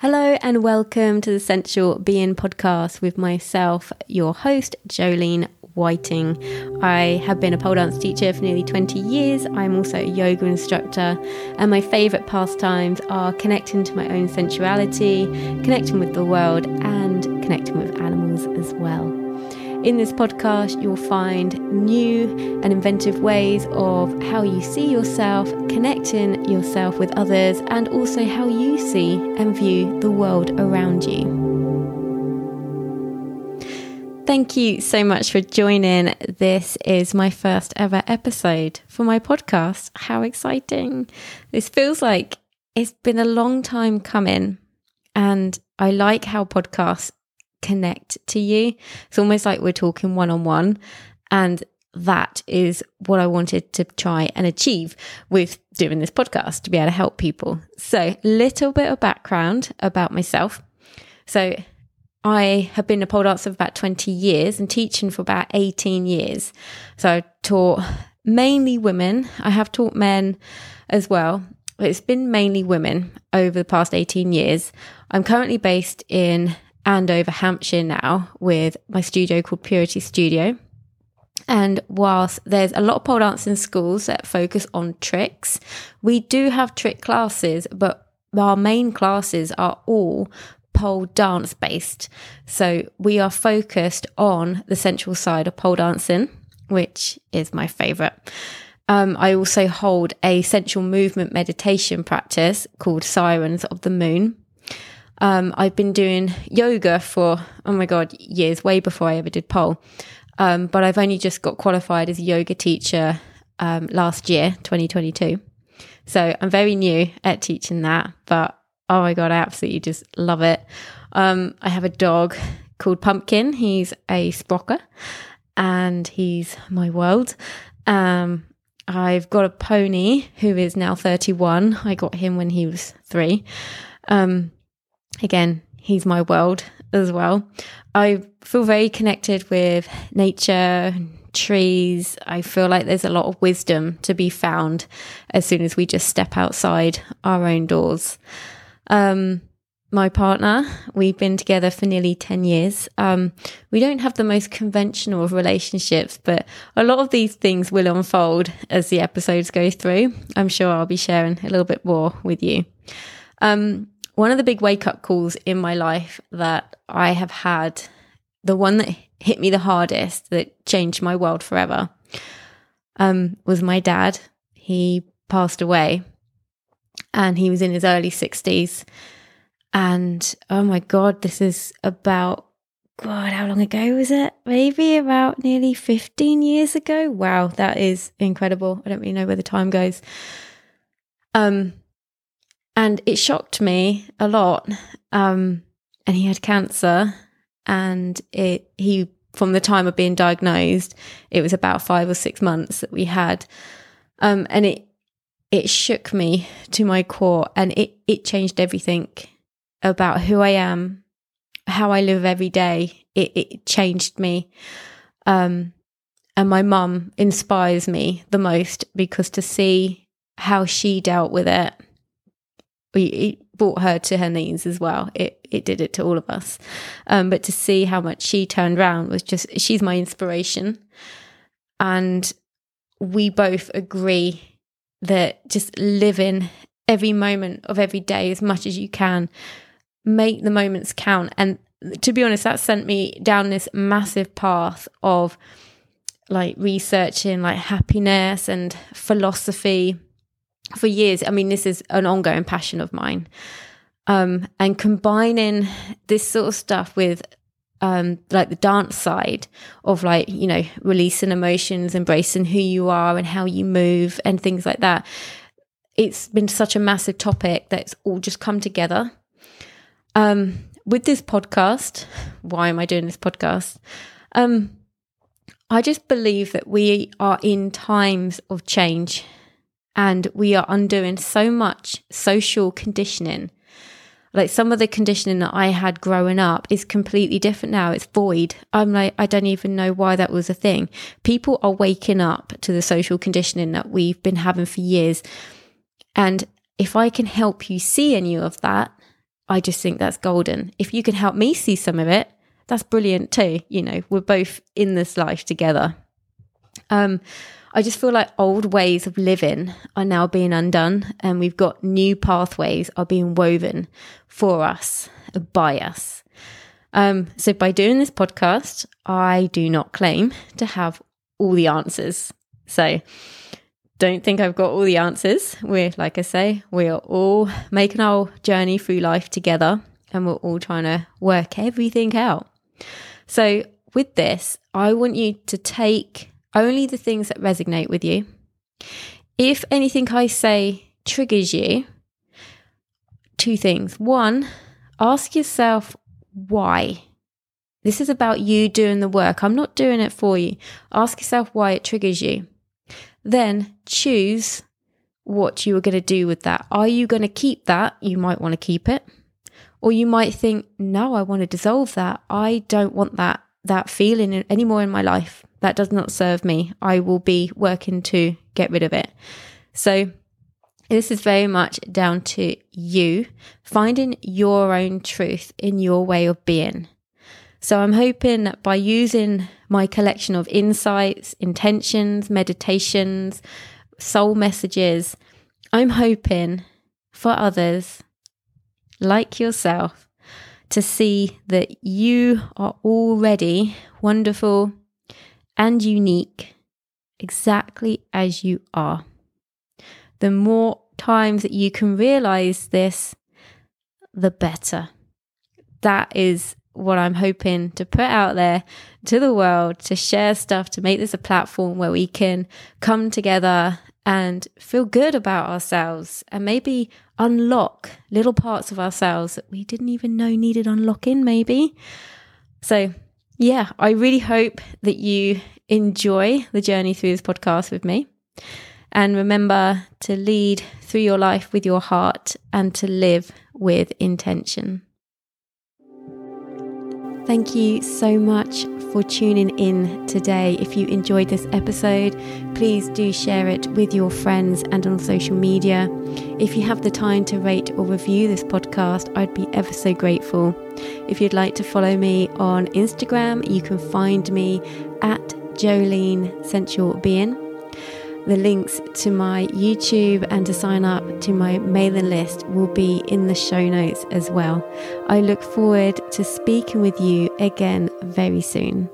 Hello and welcome to the Sensual Being podcast with myself, your host, Jolene Whiting. I have been a pole dance teacher for nearly 20 years. I'm also a yoga instructor, and my favourite pastimes are connecting to my own sensuality, connecting with the world, and connecting with animals as well. In this podcast, you'll find new and inventive ways of how you see yourself, connecting yourself with others, and also how you see and view the world around you. Thank you so much for joining. This is my first ever episode for my podcast. How exciting! This feels like it's been a long time coming, and I like how podcasts connect to you. It's almost like we're talking one on one. And that is what I wanted to try and achieve with doing this podcast to be able to help people. So, little bit of background about myself. So, I have been a pole dancer for about 20 years and teaching for about 18 years. So, I taught mainly women. I have taught men as well. But it's been mainly women over the past 18 years. I'm currently based in Andover, Hampshire now with my studio called Purity Studio. And whilst there's a lot of pole dancing schools that focus on tricks, we do have trick classes, but our main classes are all pole dance based. So we are focused on the sensual side of pole dancing, which is my favorite. Um, I also hold a sensual movement meditation practice called Sirens of the Moon. Um, I've been doing yoga for, oh my God, years, way before I ever did pole. Um, but I've only just got qualified as a yoga teacher um, last year, 2022. So I'm very new at teaching that, but oh my God, I absolutely just love it. Um, I have a dog called Pumpkin. He's a sprocker and he's my world. Um, I've got a pony who is now 31. I got him when he was three. Um, again, he's my world as well. I feel very connected with nature, trees. I feel like there's a lot of wisdom to be found as soon as we just step outside our own doors. Um, my partner, we've been together for nearly 10 years. Um, we don't have the most conventional of relationships, but a lot of these things will unfold as the episodes go through. I'm sure I'll be sharing a little bit more with you. Um, one of the big wake up calls in my life that I have had, the one that hit me the hardest, that changed my world forever, um, was my dad. He passed away and he was in his early 60s. And oh my God, this is about, God, how long ago was it? Maybe about nearly 15 years ago. Wow, that is incredible. I don't really know where the time goes. Um, and it shocked me a lot. Um, and he had cancer, and it he from the time of being diagnosed, it was about five or six months that we had, um, and it it shook me to my core, and it it changed everything about who I am, how I live every day. It it changed me. Um, and my mum inspires me the most because to see how she dealt with it it brought her to her knees as well. It it did it to all of us. Um, but to see how much she turned around was just she's my inspiration, and we both agree that just living every moment of every day as much as you can, make the moments count. And to be honest, that sent me down this massive path of like researching like happiness and philosophy for years. I mean, this is an ongoing passion of mine. Um, and combining this sort of stuff with um, like the dance side of like, you know, releasing emotions, embracing who you are and how you move and things like that. It's been such a massive topic that's all just come together. Um, with this podcast, why am I doing this podcast? Um, I just believe that we are in times of change and we are undoing so much social conditioning. Like some of the conditioning that I had growing up is completely different now. It's void. I'm like, I don't even know why that was a thing. People are waking up to the social conditioning that we've been having for years. And if I can help you see any of that I just think that's golden. If you can help me see some of it, that's brilliant too. You know, we're both in this life together. Um, I just feel like old ways of living are now being undone and we've got new pathways are being woven for us, by us. Um, so by doing this podcast, I do not claim to have all the answers. So don't think I've got all the answers. We're, like I say, we are all making our journey through life together and we're all trying to work everything out. So with this, I want you to take only the things that resonate with you. If anything I say triggers you, two things. One, ask yourself why. This is about you doing the work. I'm not doing it for you. Ask yourself why it triggers you. Then choose what you are going to do with that. Are you going to keep that? You might want to keep it. Or you might think, no, I want to dissolve that. I don't want that that feeling anymore in my life. That does not serve me. I will be working to get rid of it. So, this is very much down to you finding your own truth in your way of being. So, I'm hoping that by using my collection of insights, intentions, meditations, soul messages, I'm hoping for others like yourself to see that you are already wonderful, and unique exactly as you are. The more times that you can realize this, the better. That is what I'm hoping to put out there to the world to share stuff, to make this a platform where we can come together and feel good about ourselves and maybe unlock little parts of ourselves that we didn't even know needed unlocking, maybe. So, yeah, I really hope that you enjoy the journey through this podcast with me. And remember to lead through your life with your heart and to live with intention. Thank you so much for tuning in today. If you enjoyed this episode, please do share it with your friends and on social media. If you have the time to rate or review this podcast, I'd be ever so grateful. If you'd like to follow me on Instagram, you can find me at Jolene Sensual Being the links to my YouTube and to sign up to my mailing list will be in the show notes as well. I look forward to speaking with you again very soon.